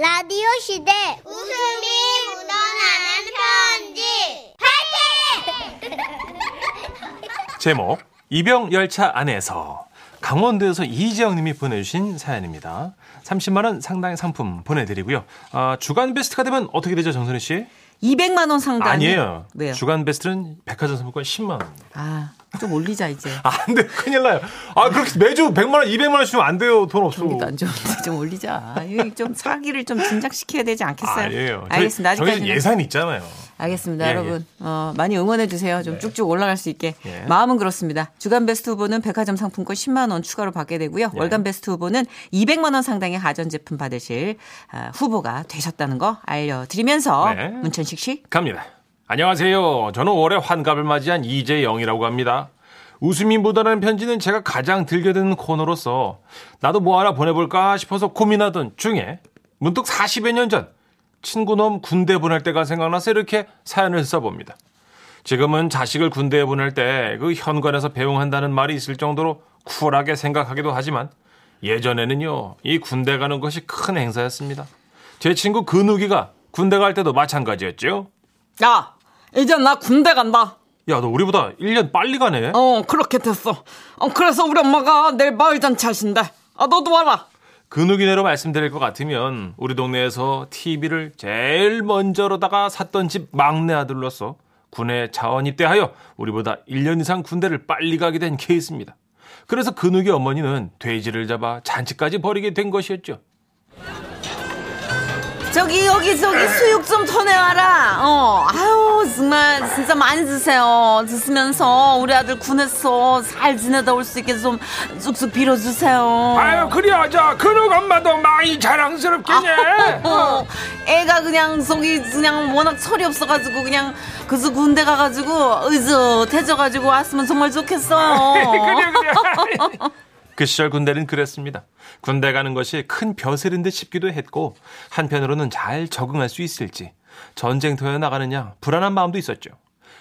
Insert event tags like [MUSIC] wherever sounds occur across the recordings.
라디오 시대 웃음이 묻어나는 편지 [LAUGHS] 제목 이병 열차 안에서 강원도에서 이지영 님이 보내주신 사연입니다. 30만 원 상당의 상품 보내드리고요. 아, 주간 베스트가 되면 어떻게 되죠, 정선희 씨? 200만 원 상당. 아니에요. 왜요? 주간 베스트는 백화점 상품권 10만 원. 아, 좀 올리자 이제. 아, 안 돼. 큰일 나요. 아, 그렇게 매주 100만 원, 200만 원 주면 안 돼요. 돈 없어. 경기도 안 좋은데 좀 올리자. 이거 좀 사기를 좀 진작시켜야 되지 않겠어요? 아니에요. 알겠습니다. 저희 아직까지는. 예산이 있잖아요. 알겠습니다, 예, 네. 여러분. 어, 많이 응원해 주세요. 좀 쭉쭉 올라갈 수 있게. 예. 마음은 그렇습니다. 주간 베스트 후보는 백화점 상품권 10만 원 추가로 받게 되고요. 예. 월간 베스트 후보는 200만 원 상당의 가전 제품 받으실 아, 후보가 되셨다는 거 알려드리면서 네. 문천식 씨. 갑니다. 안녕하세요. 저는 올해 환갑을 맞이한 이재영이라고 합니다. 웃음이 묻어나는 편지는 제가 가장 들겨드는 코너로서 나도 뭐 하나 보내볼까 싶어서 고민하던 중에 문득 40여 년 전 친구놈 군대 보낼 때가 생각나서 이렇게 사연을 써봅니다. 지금은 자식을 군대에 보낼 때 그 현관에서 배웅한다는 말이 있을 정도로 쿨하게 생각하기도 하지만 예전에는요, 이 군대 가는 것이 큰 행사였습니다. 제 친구 근욱이가 군대 갈 때도 마찬가지였죠. 야, 이제 나 군대 간다. 야, 너 우리보다 1년 빨리 가네? 어, 그렇게 됐어. 어, 그래서 우리 엄마가 내일 마을 잔치 하신대. 아, 너도 와라. 근육이네로 말씀드릴 것 같으면 우리 동네에서 TV를 제일 먼저로다가 샀던 집 막내 아들로서 군에 자원 입대하여 우리보다 1년 이상 군대를 빨리 가게 된 케이스입니다. 그래서 근육이 어머니는 돼지를 잡아 잔치까지 벌이게 된 것이었죠. 저기 여기 저기 수육 좀 더 내와라. 어, 아유 정말 진짜 많이 드세요. 드시면서 우리 아들 군에서 잘 지내다 올 수 있게 좀 쑥쑥 빌어주세요. 아유, 그래, 저 근육 엄마도 많이 자랑스럽겠네. 어, 애가 그냥 저기 그냥 워낙 철이 없어가지고 그냥 그저 군대 가가지고 의젓해져가지고 왔으면 정말 좋겠어요. [LAUGHS] 그 시절 군대는 그랬습니다. 군대 가는 것이 큰 벼슬인 듯 싶기도 했고 한편으로는 잘 적응할 수 있을지 전쟁터에 나가느냐 불안한 마음도 있었죠.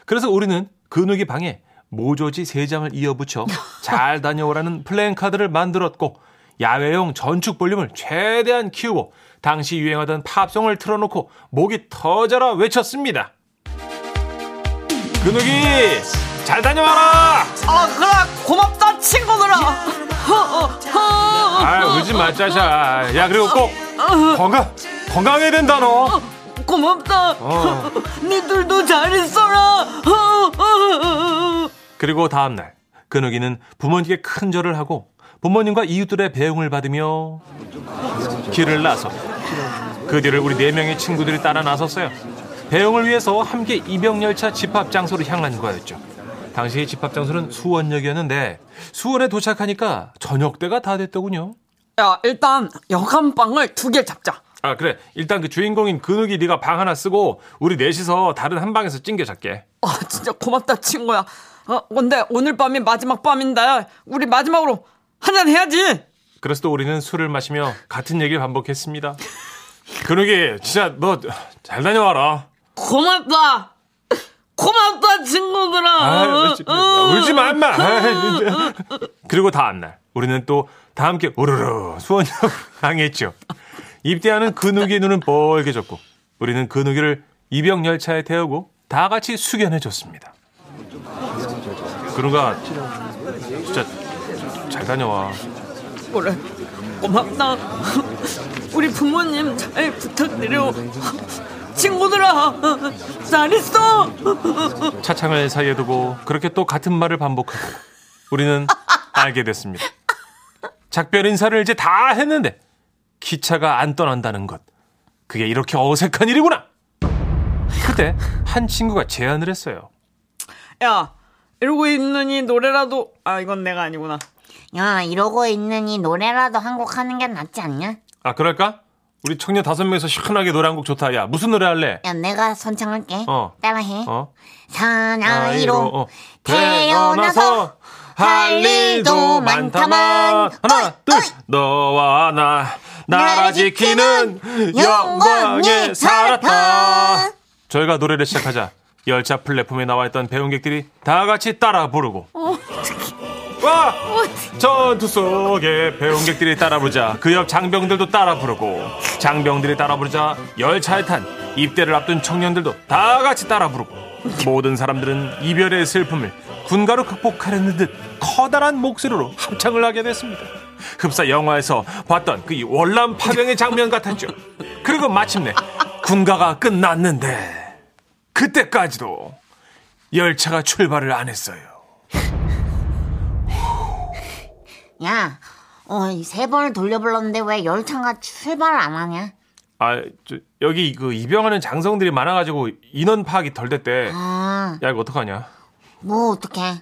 그래서 우리는 근육이 방에 모조지 세 장을 이어붙여 [LAUGHS] 잘 다녀오라는 플랜카드를 만들었고 야외용 전축 볼륨을 최대한 키우고 당시 유행하던 팝송을 틀어놓고 목이 터져라 외쳤습니다. 근육이 잘 다녀와라! 아 그래 고맙다 친구들아. 어, 어, 어. 아, 울지 마, 짜샤. 야, 그리고 꼭 건강, 건강해야 된다, 너. 고맙다. 어. 니들도 잘 있어라. 어, 어, 어. 그리고 다음날, 근욱이는 부모님께 큰 절을 하고 부모님과 이웃들의 배웅을 받으며 길을 나서 그 뒤를 우리 네 명의 친구들이 따라 나섰어요. 배웅을 위해서 함께 이병열차 집합 장소로 향한 거였죠. 당시 집합 장소는 수원역이었는데 수원에 도착하니까 저녁 때가 다 됐더군요. 야 일단 여간방을 두 개 잡자. 아 그래 일단 그 주인공인 근욱이 네가 방 하나 쓰고 우리 넷이서 다른 한 방에서 찡겨 잡게 아 진짜 고맙다 친구야. 어 근데 오늘 밤이 마지막 밤인데 우리 마지막으로 한잔 해야지. 그래서 또 우리는 술을 마시며 같은 얘기를 반복했습니다 근욱이 진짜 너 잘 다녀와라 고맙다. 고맙다 친구들아. 아, 울지, 울지 마 아이, 진짜. 그리고 다음 날 우리는 또 다 함께 우르르 수원역 [LAUGHS] 항했죠 입대하는 근욱이 눈은 뻘개졌고 우리는 근욱이를 입역열차에 태우고 다 같이 숙연해줬습니다 근욱아 진짜 잘 다녀와 그래 고맙다. 우리 부모님 잘 부탁드려. 친구들아 잘 있어. 차창을 사이에 두고 그렇게 또 같은 말을 반복하고 우리는 알게 됐습니다. 작별 인사를 이제 다 했는데 기차가 안 떠난다는 것. 그게 이렇게 어색한 일이구나. 그때 한 친구가 제안을 했어요. 야 이러고 있는 이 노래라도 아 이건 내가 아니구나. 야 이러고 있는 이 노래라도 한 곡 하는 게 낫지 않냐? 아 그럴까? 우리 청년 다섯 명이서 시원하게 노래 한 곡 좋다. 야 무슨 노래 할래? 야 내가 선창할게 어. 따라해 어? 사나이로 어. 태어나서 할 일도 많다만 하나 둘 어이. 너와 나 나라 지키는 영광에 살았다 저희가 노래를 시작하자 열차 플랫폼에 나와 있던 배웅객들이 다 같이 따라 부르고 와 전투 속에 배웅객들이 따라 부르자 그 옆 장병들도 따라 부르고 장병들이 따라 부르자 열차에 탄 입대를 앞둔 청년들도 다 같이 따라 부르고 모든 사람들은 이별의 슬픔을 군가로 극복하려는 듯 커다란 목소리로 합창을 하게 됐습니다. 흡사 영화에서 봤던 그 월남 파병의 장면 같았죠. 그리고 마침내 군가가 끝났는데 그때까지도 열차가 출발을 안 했어요. 야, 어, 이세 번을 돌려불렀는데 왜 열차가 출발을 안 하냐? 아, 저, 여기 그 입영하는 장성들이 많아가지고 인원 파악이 덜 됐대. 아, 야, 이거 어떡하냐? 뭐 어떡해.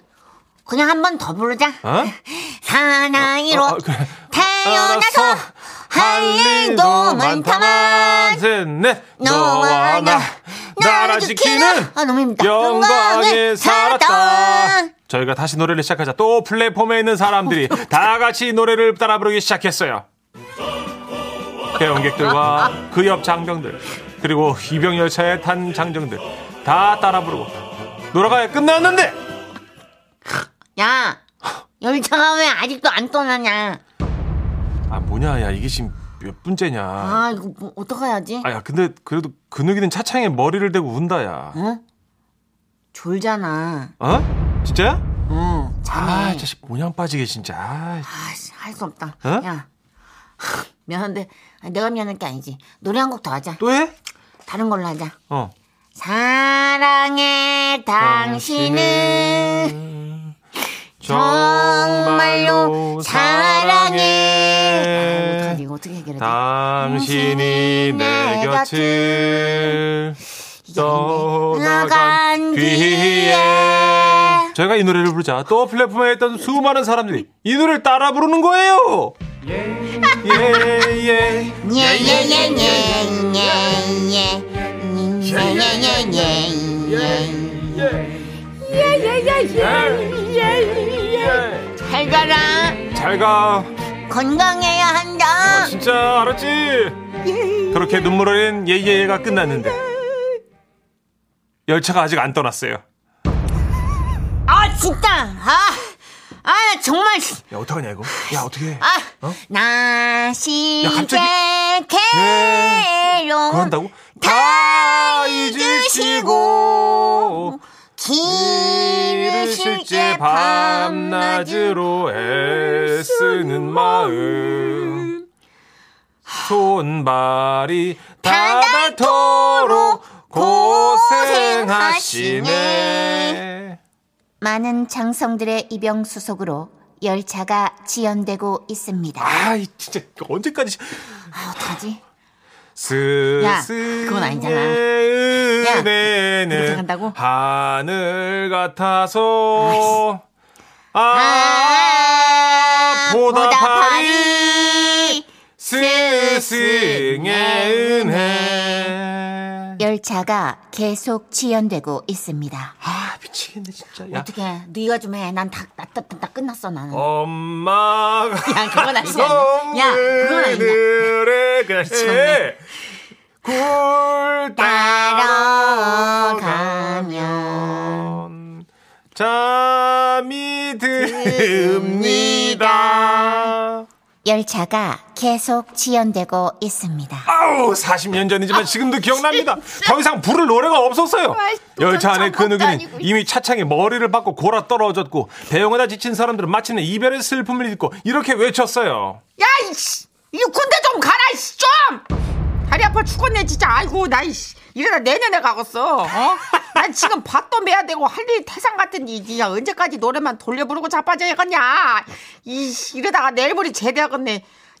그냥 한 번 더 부르자. 어? [LAUGHS] 사나이로 어, 어, 그래. 태어나서 할 일도 많다만 셋, 넷. 너와 나 나라 지키는 아. 영광에 살았다. 저희가 다시 노래를 시작하자 또 플랫폼에 있는 사람들이 [LAUGHS] 다 같이 노래를 따라 부르기 시작했어요. 배원객들과 그 옆 장병들 그리고 이병 열차에 탄 장정들 다 따라 부르고 노래가 끝났는데 야, 열차가 왜 아직도 안 떠나냐? 아 뭐냐 야 이게 지금 몇 분째냐 아, 이거 뭐 어떡해야지? 아야 근데 그래도 근육이는 차창에 머리를 대고 운다 야 어? 졸잖아. 어? 진짜야? 어, 자네. 아 자식 모양 빠지게 진짜 아, 아씨, 할 수 없다. 어? 야, 미안한데 내가 미안할 게 아니지. 노래 한 곡 더 하자. 또 해? 다른 걸로 하자. 어 사랑해 당신은 정말로 사랑해. 아, 어떡하지? 이거 어떻게 해결해? 당신이 내 곁을 떠나간 나간 뒤에. 저희가 이 노래를 부르자. 또 플랫폼에 있던 수많은 사람들이 이 노래를 따라 부르는 거예요. 예예 잘 가라. 잘가. 건강해야 한다. 진짜 알았지? 그렇게 눈물 어린 예예가 끝났는데 열차가 아직 안 떠났어요. 아 진짜. 아, 아 정말. 야 어떡하냐 이거? 야 어떻게 해? 아, 나 갑자기- 시제캐로 그거 한다고? 다 잊으시고 길을 실제 밤낮으로 애쓰는 마음. 손발이 닿닿도록 고생하시네 많은 장성들의 이병 수속으로 열차가 지연되고 있습니다. 아이 진짜 언제까지 아, 어떡하지? 스승의 그건 아니잖아. 이렇게 간다고? 하늘 같아서 아 아, 보답하리 스승의 은혜 열차가 계속 지연되고 있습니다. 아 미치겠네 진짜 야 어떻게 네가 좀 해. 난다다다 끝났어 나는. 엄마가 야, 그건 아니잖아. 야, 그건 아니야. 그래 미쳤네. 굴 따라가면 잠이 듭니다. 열차가 계속 지연되고 있습니다. 아우 40년 전이지만 지금도 기억납니다. [LAUGHS] 더 이상 부를 노래가 없었어요. 열차 안에 그 누기는 이미 차창에 머리를 박고 골아 떨어졌고 배영하다 지친 사람들은 마침내 이별의 슬픔을 잊고 이렇게 외쳤어요. 야, 이씨! 이 군대 좀 가라, 이씨, 좀! 다리 아파 죽겠네, 진짜. 아이고, 나, 이씨. 이러다 내년에 가겠어, 어? 난 지금 밭도 매야 되고 할 일이 태산 같은데, 니야 언제까지 노래만 돌려 부르고 자빠져야겠냐? 이씨, 이러다가 내일 모레 제대하겠네.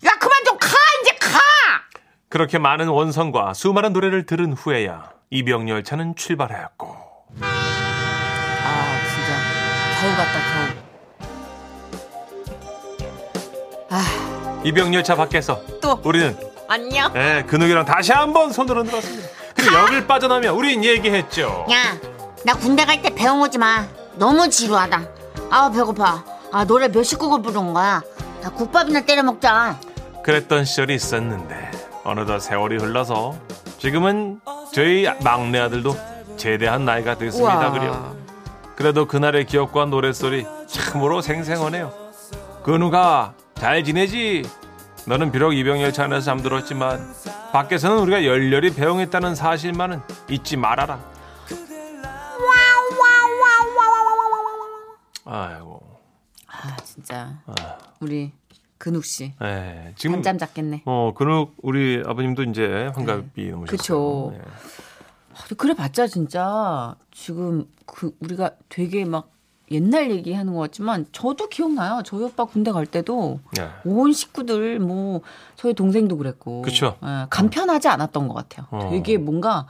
야, 그만 좀 가, 이제 가! 그렇게 많은 원성과 수많은 노래를 들은 후에야 이병 열차는 출발하였고 아 진짜 겨우 같다 겨우. 이병 열차 밖에서 또. 우리는 안녕. 예, 근육이랑 다시 한번 손을 흔들었습니다. 그리고 여길 빠져나면 우린 얘기했죠. 야, 나 군대 갈 때 배웅 오지 마. 너무 지루하다. 아 배고파. 아 노래 몇 식국을 부른 거야. 야 국밥이나 때려 먹자. 그랬던 시절이 있었는데 어느덧 세월이 흘러서 지금은 저희 막내 아들도 제대한 나이가 됐습니다. 그려. 그래도 그날의 기억과 노랫소리 참으로 생생하네요. 근우가 잘 지내지? 너는 비록 이병열차 안에서 잠들었지만 밖에서는 우리가 열렬히 배웅했다는 사실만은 잊지 말아라. 아이고. 아 진짜 우리 근욱 씨 네, 지금 한잠 잤겠네. 어 근욱 우리 아버님도 이제 환갑이 넘으셨어요. 그쵸. 네. 아, 그래 봤자 진짜 지금 그 우리가 되게 막 옛날 얘기하는 것 같지만 저도 기억나요. 저희 오빠 군대 갈 때도 네. 온 식구들 뭐 저희 동생도 그랬고 그쵸. 예, 간편하지 않았던 것 같아요. 어. 되게 뭔가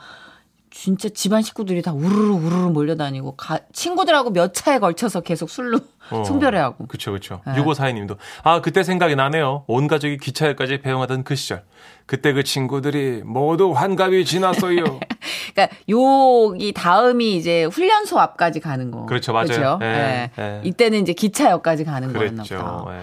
진짜 집안 식구들이 다 우르르 우르르 몰려다니고 가- 친구들하고 몇 차에 걸쳐서 계속 술로 어. [LAUGHS] 송별회하고 그쵸, 그쵸. 네. 6542님도. 아, 그때 생각이 나네요. 온 가족이 기차에까지 배웅하던 그 시절. 그때 그 친구들이 모두 환갑이 지났어요. [LAUGHS] 그러니까 요이 다음이 이제 훈련소 앞까지 가는 거. 그렇죠, 맞아요. 그렇죠? 예, 예. 예. 이때는 이제 기차역까지 가는 거였나. 보다. 예.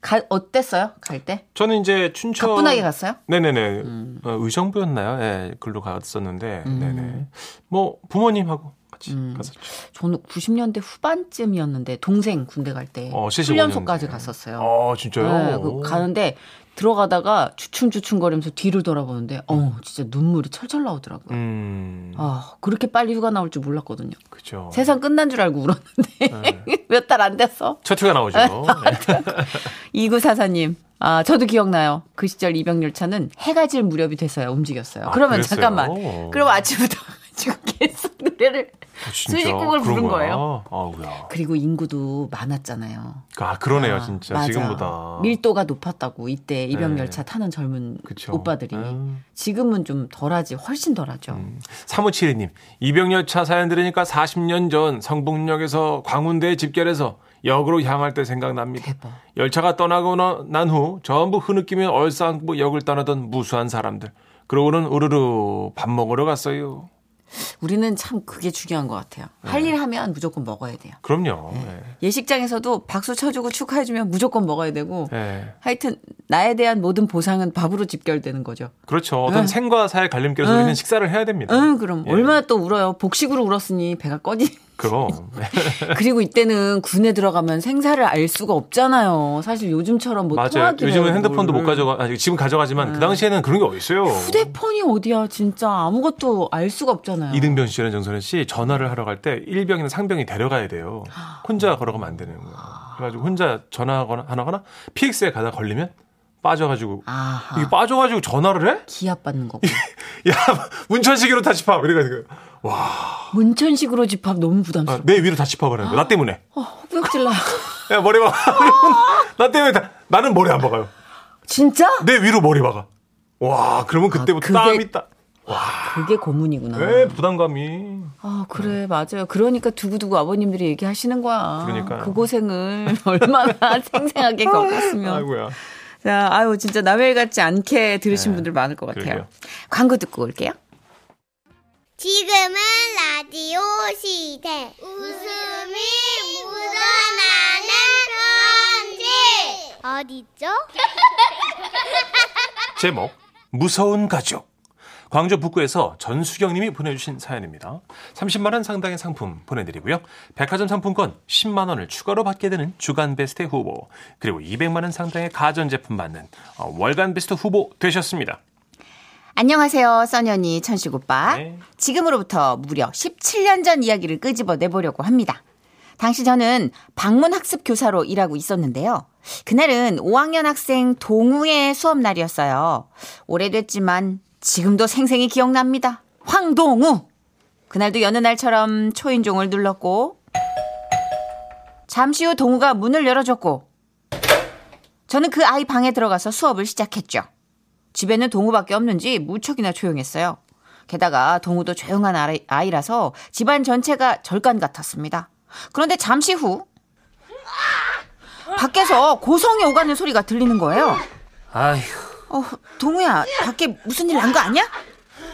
가, 어땠어요? 갈 때? 저는 이제 춘천. 가뿐하게 갔어요? 네네네. 음. 어, 의정부였나요? 예, 글로 갔었는데. 네네. 뭐, 부모님하고 같이 음. 갔었죠. 저는 90년대 후반쯤이었는데 동생 군대 갈때 어, 75 훈련소까지. 갔었어요. 어, 진짜요? 네, 그 가는데 들어가다가 주춤주춤거리면서 뒤를 돌아보는데 어 진짜 눈물이 철철 나오더라고요. 음. 아 그렇게 빨리 휴가 나올 줄 몰랐거든요. 그죠. 세상 끝난 줄 알고 울었는데 네. [LAUGHS] 몇달 안 됐어. 첫 휴가 나오죠. 네. 이구사사님. 아, 저도 기억나요. 그 시절 이병열차는 해가 질 무렵이 돼서야 움직였어요. 아, 그러면 그랬어요? 잠깐만. 그럼 아침부터 지금 계속 노래를 어, 진짜? 수식곡을 부른 거예요. 아우야. 그리고 인구도 많았잖아요. 아, 그러네요, 아, 진짜. 맞아. 지금보다. 밀도가 높았다고 이때 이병열차 네. 타는 젊은 그쵸. 오빠들이 음. 지금은 좀 덜하지 훨씬 덜하죠. 3572님, 이병열차 사연 들으니까 40년 전 성북역에서 광운대에 집결해서 역으로 향할 때 생각납니다. 대박. 열차가 떠나고 나- 난후 전부 흐느끼며 얼싸안고 역을 떠나던 무수한 사람들. 그러고는 우르르 밥 먹으러 갔어요. 우리는 참 그게 중요한 것 같아요. 네. 할일 하면 무조건 먹어야 돼요. 그럼요. 네. 예식장에서도 박수 쳐주고 축하해주면 무조건 먹어야 되고 네. 하여튼 나에 대한 모든 보상은 밥으로 집결되는 거죠. 그렇죠. 어떤 응. 생과 사의 갈림길에서 우리는 식사를 해야 됩니다. 응, 그럼 예. 얼마나 또 울어요. 복식으로 울었으니 배가 꺼지. 그럼. [LAUGHS] 그리고 이때는 군에 들어가면 생사를 알 수가 없잖아요. 사실 요즘처럼 뭐 맞아요. 요즘은 핸드폰도 못 뭘. 가져가, 아니, 지금 가져가지만 그 당시에는 그런 게 어딨어요. 휴대폰이 어디야, 진짜 아무것도 알 수가 없잖아요. 이등변 씨랑 정선혜 씨 전화를 하러 갈 때 일병이나 상병이 데려가야 돼요. 혼자 걸어가면 안 되는 거예요. 그래가지고 혼자 전화하거나 하거나 PX에 가다 걸리면 빠져가지고 아하. 이게 빠져가지고 전화를 해? 기합 받는 거고. 야 문천식으로 다시 파. 그래가지고 와, 문천식으로 집합 너무 아, 부담스러워. 내 위로 다시 파버리는 거야. 나 때문에. 어, 헛구역질 나. [LAUGHS] 야 머리 박아. [LAUGHS] 나 때문에 다, 나는 머리 안 박아요. 진짜? 내 위로 머리 박아. 와, 그러면 그때부터 아, 그게- 땀이 딱. 그게 고문이구나. 왜 부담감이? 아, 그래, 맞아요. 그러니까 두고두고 아버님들이 얘기하시는 거야. 그러니까요. 그 고생을 [LAUGHS] 얼마나 생생하게 겪었으면. 아이고야. 자, 아유, 진짜 남의 일 같지 않게 들으신 네, 분들 많을 것 같아요. 그러게요. 광고 듣고 올게요. 지금은 라디오 시대. 웃음이 묻어나는 편지. 어디죠? [LAUGHS] 제목 무서운 가족 광주 북구에서 전수경 님이 보내주신 사연입니다. 30만 원 상당의 상품 보내드리고요. 백화점 상품권 10만 원을 추가로 받게 되는 주간 베스트 후보 그리고 200만 원 상당의 가전제품 받는 어, 월간 베스트 후보 되셨습니다. 안녕하세요, 써니언니 천식 오빠. 네. 지금으로부터 무려 17년 전 이야기를 끄집어 내보려고 합니다. 당시 저는 방문학습 교사로 일하고 있었는데요. 그날은 5학년 학생 동우의 수업 날이었어요. 오래됐지만 지금도 생생히 기억납니다. 황동우! 그날도 여느 날처럼 초인종을 눌렀고, 잠시 후 동우가 문을 열어줬고, 저는 그 아이 방에 들어가서 수업을 시작했죠. 집에는 동우밖에 없는지 무척이나 조용했어요. 게다가 동우도 조용한 아이- 아이라서 집안 전체가 절간 같았습니다. 그런데 잠시 후 밖에서 고성이 오가는 소리가 들리는 거예요. 아휴 어, 동우야, 밖에 무슨 일 난 거 아니야?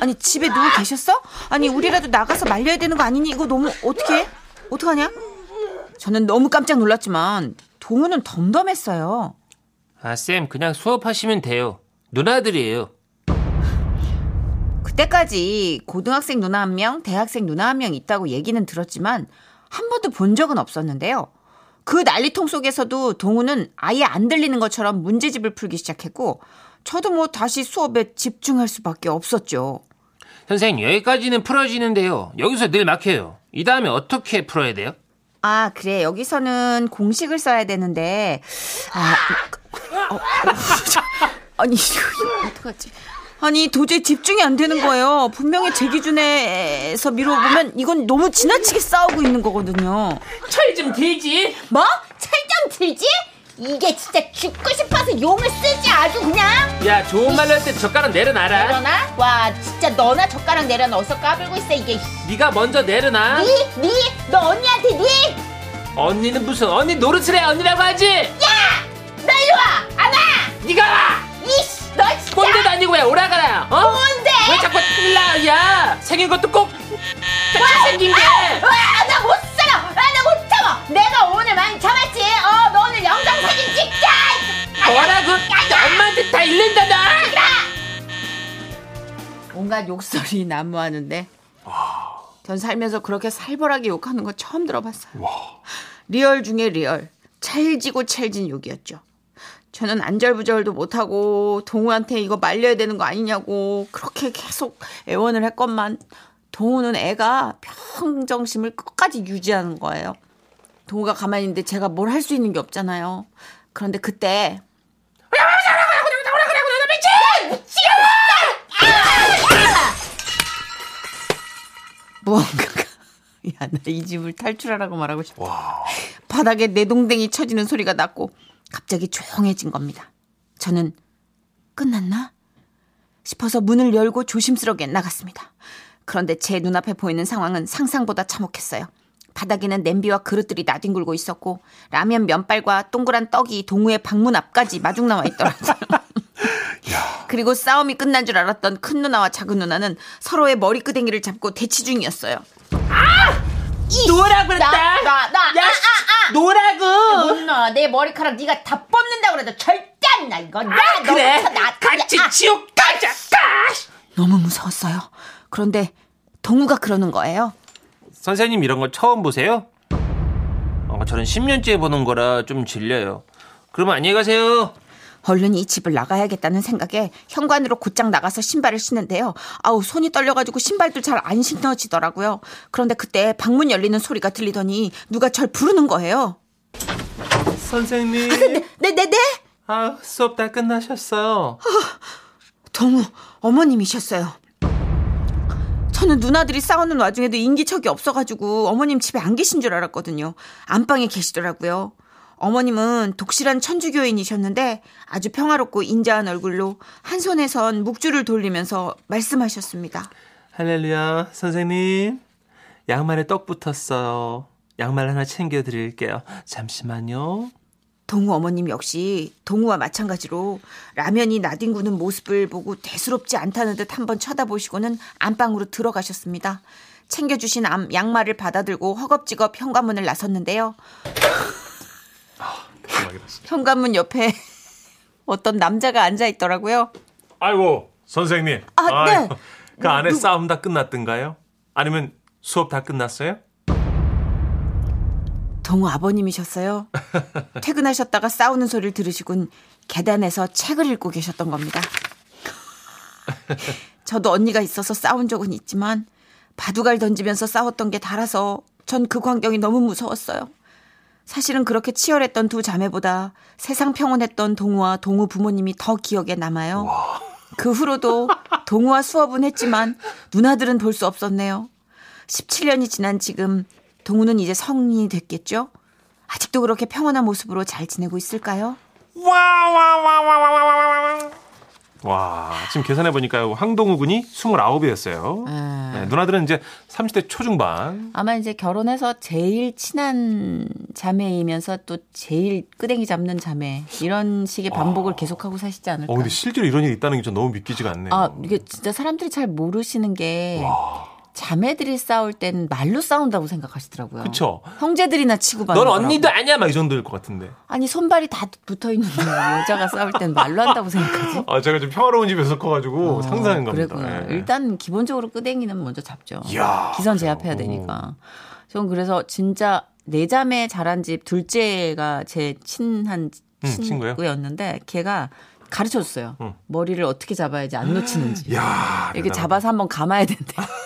아니, 집에 누구 계셨어? 아니, 우리라도 나가서 말려야 되는 거 아니니? 이거 너무 어떻게 해? 어떡하냐? 저는 너무 깜짝 놀랐지만 동우는 덤덤했어요. 아, 쌤, 그냥 수업하시면 돼요. 누나들이에요. 그때까지 고등학생 누나 한 명, 대학생 누나 한 명 있다고 얘기는 들었지만 한 번도 본 적은 없었는데요. 그 난리통 속에서도 동우는 아예 안 들리는 것처럼 문제집을 풀기 시작했고 저도 뭐 다시 수업에 집중할 수밖에 없었죠. 선생님, 여기까지는 풀어지는데요. 여기서 늘 막혀요. 이 다음에 어떻게 풀어야 돼요? 아, 그래. 여기서는 공식을 써야 되는데, 아, 어, 어, [LAUGHS] 아니, 이거 어떡하지? 아니, 도저히 집중이 안 되는 거예요. 분명히 제 기준에서 미뤄보면 이건 너무 지나치게 싸우고 있는 거거든요. 철 좀 들지? 뭐? 철점 들지? 이게 진짜 죽고 싶어서 용을 쓰지 아주 그냥 야, 좋은 말로 할 때 젓가락 내려놔라. 내려놔? 와 진짜 너나 젓가락 내려놔 어서 까불고 있어 이게 네가 먼저 내려놔. 니? 니? 너 언니한테 니? 언니는 무슨 언니 노릇을 해 언니라고 하지? 너 일로 와! 안 와! 네가 와! 너 아니고 왜 오라가라? 어? 뭔데? 왜 자꾸 일라? 야, 생긴 것도 꼭 같이 생긴 게. 와 나 못 살아! 아, 나 못 참아! 내가 오늘 많이 참았지? 어, 너 오늘 영정 사진 찍자! 뭐라고? 엄마한테 다 이른다 나. 온갖 욕설이 난무하는데, 전 살면서 그렇게 살벌하게 욕하는 거 처음 들어봤어요. real 중에 real. 찰지고 찰진 욕이었죠. 저는 안절부절도 못하고 동우한테 이거 말려야 되는 거 아니냐고 그렇게 계속 애원을 했건만 동우는 애가 평정심을 끝까지 유지하는 거예요. 동우가 가만히 있는데 제가 뭘 할 수 있는 게 없잖아요. 그런데 그때 무언가가 [LAUGHS] 야 나 이 집을 탈출하라고 말하고 싶다. 바닥에 내 동댕이 쳐지는 소리가 났고 갑자기 조용해진 겁니다. 저는 끝났나? 싶어서 문을 열고 조심스럽게 나갔습니다. 그런데 제 눈앞에 보이는 상황은 상상보다 참혹했어요. 바닥에는 냄비와 그릇들이 나뒹굴고 있었고 라면 면발과 동그란 떡이 동우의 방문 앞까지 마중 나와 있더라고요. [LAUGHS] 그리고 싸움이 끝난 줄 알았던 큰 누나와 작은 누나는 서로의 머리끄댕이를 잡고 대치 중이었어요. 놓으라고 그랬다. 나, 나, 나, 야, 아, 아, 놓으라고. 내 머리카락 네가 다 뽑는다고 그래도 절대 안 나, 이거. 나, 아, 그래. 나, 같이 아, 지옥 가자. 가. 너무 무서웠어요. 그런데 동우가 그러는 거예요. 선생님 이런 거 처음 보세요? 어, 저는 10년째 보는 거라 좀 질려요. 그러면 안녕히 가세요. 얼른 이 집을 나가야겠다는 생각에 현관으로 곧장 나가서 신발을 신는데요. 아우 손이 떨려가지고 신발도 잘 안 신어지더라고요. 그런데 그때 방문 열리는 소리가 들리더니 누가 절 부르는 거예요. 선생님. 네네 네. 아, 수업 다 끝나셨어요. 동우 어머님이셨어요. 저는 누나들이 싸우는 와중에도 인기척이 없어가지고 어머님 집에 안 계신 줄 알았거든요. 안방에 계시더라고요. 어머님은 독실한 천주교인이셨는데 아주 평화롭고 인자한 얼굴로 한 손에선 묵주를 돌리면서 말씀하셨습니다. 할렐루야, 선생님. 양말에 떡 붙었어요. 양말 하나 챙겨드릴게요. 잠시만요. 동우 어머님 역시 동우와 마찬가지로 라면이 나뒹구는 모습을 보고 대수롭지 않다는 듯 한번 쳐다보시고는 안방으로 들어가셨습니다. 챙겨주신 암, 양말을 받아들고 허겁지겁 현관문을 나섰는데요. 현관문 옆에 [LAUGHS] 어떤 남자가 앉아 있더라고요. 아이고 선생님. 아, 네. 아이고, 그 안에 싸움 다 끝났던가요? 아니면 수업 다 끝났어요? 동우 아버님이셨어요. [LAUGHS] 퇴근하셨다가 싸우는 소리를 들으시곤 계단에서 책을 읽고 계셨던 겁니다. 저도 언니가 있어서 싸운 적은 있지만 바둑알 던지면서 싸웠던 게 달아서 전 그 광경이 너무 무서웠어요. 사실은 그렇게 치열했던 두 자매보다 세상 평온했던 동우와 동우 부모님이 더 기억에 남아요. 그 후로도 동우와 수업은 했지만 누나들은 볼 수 없었네요. 17년이 지난 지금 동우는 이제 성인이 됐겠죠? 아직도 그렇게 평온한 모습으로 잘 지내고 있을까요? 와 지금 계산해 보니까요 황동우 군이 29이었어요. 네, 누나들은 이제 30대 초중반. 아마 이제 결혼해서 제일 친한 자매이면서 또 제일 끄댕이 잡는 자매 이런 식의 반복을 계속하고 사시지 않을까? 어 근데 실제로 이런 일이 있다는 게좀 너무 믿기지가 않네요. 아 이게 진짜 사람들이 잘 모르시는 게 자매들이 싸울 땐 말로 싸운다고 생각하시더라고요. 그쵸. 형제들이나 치고받는 넌. 언니도 아니야, 막 이 정도일 것 같은데. 아니 손발이 다 붙어 있는데 여자가 싸울 땐 말로 한다고 생각하지? 아 제가 좀 평화로운 집에서 커가지고 상상한 겁니다. 어, 그랬구나. 예. 일단 기본적으로 끄댕이는 먼저 잡죠. 이야, 기선 제압해야 그래요. 되니까. 전 그래서 진짜 네 자매 자란 집 둘째가 제 친한 음? 친구였는데 걔가 가르쳐 줬어요. 응. 머리를 어떻게 잡아야지 안 놓치는지. 야 이렇게 대단하다. 잡아서 한번 감아야 된대. [LAUGHS]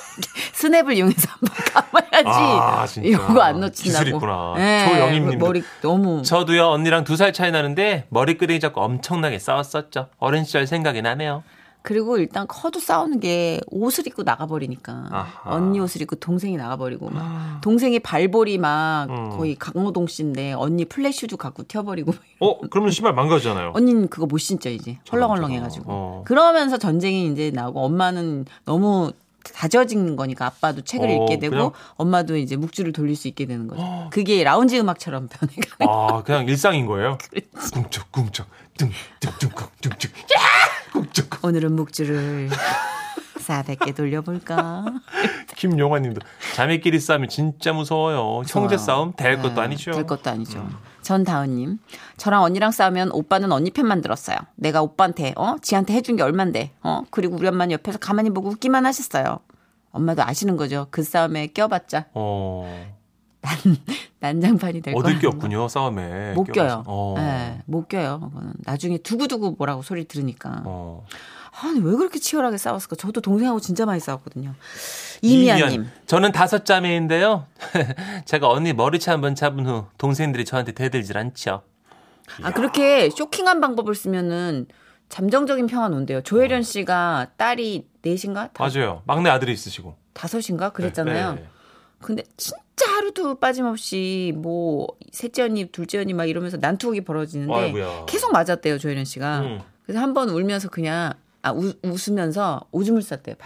스냅을 이용해서 한번 [LAUGHS] 감아야지. 아, 진짜. 이거 안 놓친다고. 기술이 있구나. 예, 조영임님도. 머리 너무. 저도요 언니랑 두 살 차이 나는데 머리끄댕이 잡고 엄청나게 싸웠었죠. 어린 시절 생각이 나네요. 그리고 일단 커도 싸우는 게 옷을 입고 나가버리니까 아하. 언니 옷을 입고 동생이 나가버리고 막 동생이 발볼이 막 음. 거의 강호동 씨인데 언니 flat shoes 갖고 튀어버리고 막어 그러면 신발 망가지잖아요. 언니는 그거 못 신죠 이제 저런, 헐렁헐렁 해가지고 저런. 어. 그러면서 전쟁이 이제 나고 엄마는 너무 다져진 거니까 아빠도 책을 어, 읽게 되고 그냥? 엄마도 이제 묵주를 돌릴 수 있게 되는 거죠. 그게 라운지 음악처럼 변해가. 아 그냥 일상인 거예요. 꿍쩍 꿍쩍 뚱뚱뚱 꿍쭉쭉 꿍쩍. 오늘은 묵주를 400개 돌려볼까? [LAUGHS] 김용환님도 자매끼리 싸우면 진짜 무서워요. 형제 무서워요. 싸움 될 네, 것도 아니죠. 음. 될 것도 아니죠. 전다은님, 저랑 언니랑 싸우면 오빠는 언니 편 만 들었어요. 내가 오빠한테, 어? 지한테 해준 게 얼만데, 어? 그리고 우리 엄마는 옆에서 가만히 보고 웃기만 하셨어요. 엄마도 아시는 거죠. 그 싸움에 껴봤자 어 [LAUGHS] 난장판이 될 얻을 거야. 게 없군요 싸움에. 못. 껴요. 어. 네, 못 껴요. 나중에 두고두고 뭐라고 소리 들으니까. 어. 아니, 왜 그렇게 치열하게 싸웠을까? 저도 동생하고 진짜 많이 싸웠거든요. 이미아님. 저는 다섯 자매인데요. [LAUGHS] 제가 언니 머리채 한번 잡은 후 동생들이 저한테 대들질 않죠. 아, 그렇게 쇼킹한 방법을 쓰면은 잠정적인 평안 온대요. 조혜련 씨가 딸이 넷인가? 다, 맞아요. 막내 아들이 있으시고. 다섯인가? 그랬잖아요. 네, 네. 근데 진짜 하루도 빠짐없이 뭐 셋째 언니, 둘째 언니 막 이러면서 난투극이 벌어지는데 아이고야. 계속 맞았대요, 조혜련 씨가. 음. 그래서 한 번 울면서 그냥 아 우, 웃으면서 오줌을 쌌대요.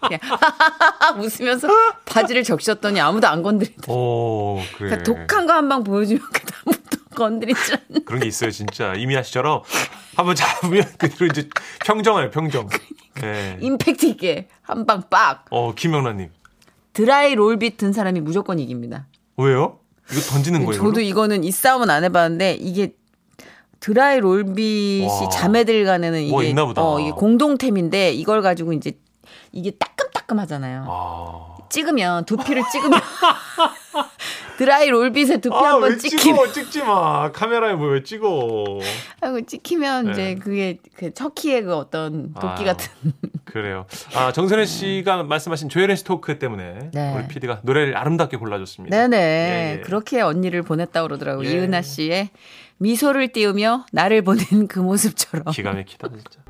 그냥 [LAUGHS] 웃으면서 바지를 적셨더니 아무도 안 건드리더라고요. 오 그래. 그러니까 독한 거 한 방 보여주면 그다음부터 [LAUGHS] 건드리지 않는. 그런 게 있어요 진짜 이미아 씨처럼 한번 잡으면 그대로 이제 평정해요 평정. 네. 임팩트 있게 한 방 빡. 어 김영란님 드라이 롤빗 든 사람이 무조건 이깁니다. 왜요? 이거 던지는 거예요? 저도 이거는 이 싸움은 안 해봤는데 이게 드라이 롤빗이 와. 자매들 간에는 이게. 어 이게 공동템인데 이걸 가지고 이제 이게 따끔따끔하잖아요. 아. 찍으면 두피를 찍으면 [LAUGHS] 드라이 롤빗에 두피 아, 한번왜 찍히면 찍어? 찍지 마. 카메라에 뭐 왜 찍어? 하고 찍히면 네. 이제 그게 그 척키의 그 어떤 도끼 아. 같은 [LAUGHS] 그래요. 아, 정선혜 씨가 말씀하신 조혜련 씨 토크 때문에 네. 우리 PD가 노래를 아름답게 골라줬습니다. 네네. 예, 예. 그렇게 언니를 보냈다 그러더라고 요. 예. 이은하 씨의 미소를 띄우며 나를 보낸 그 모습처럼. 기가 막히다 진짜.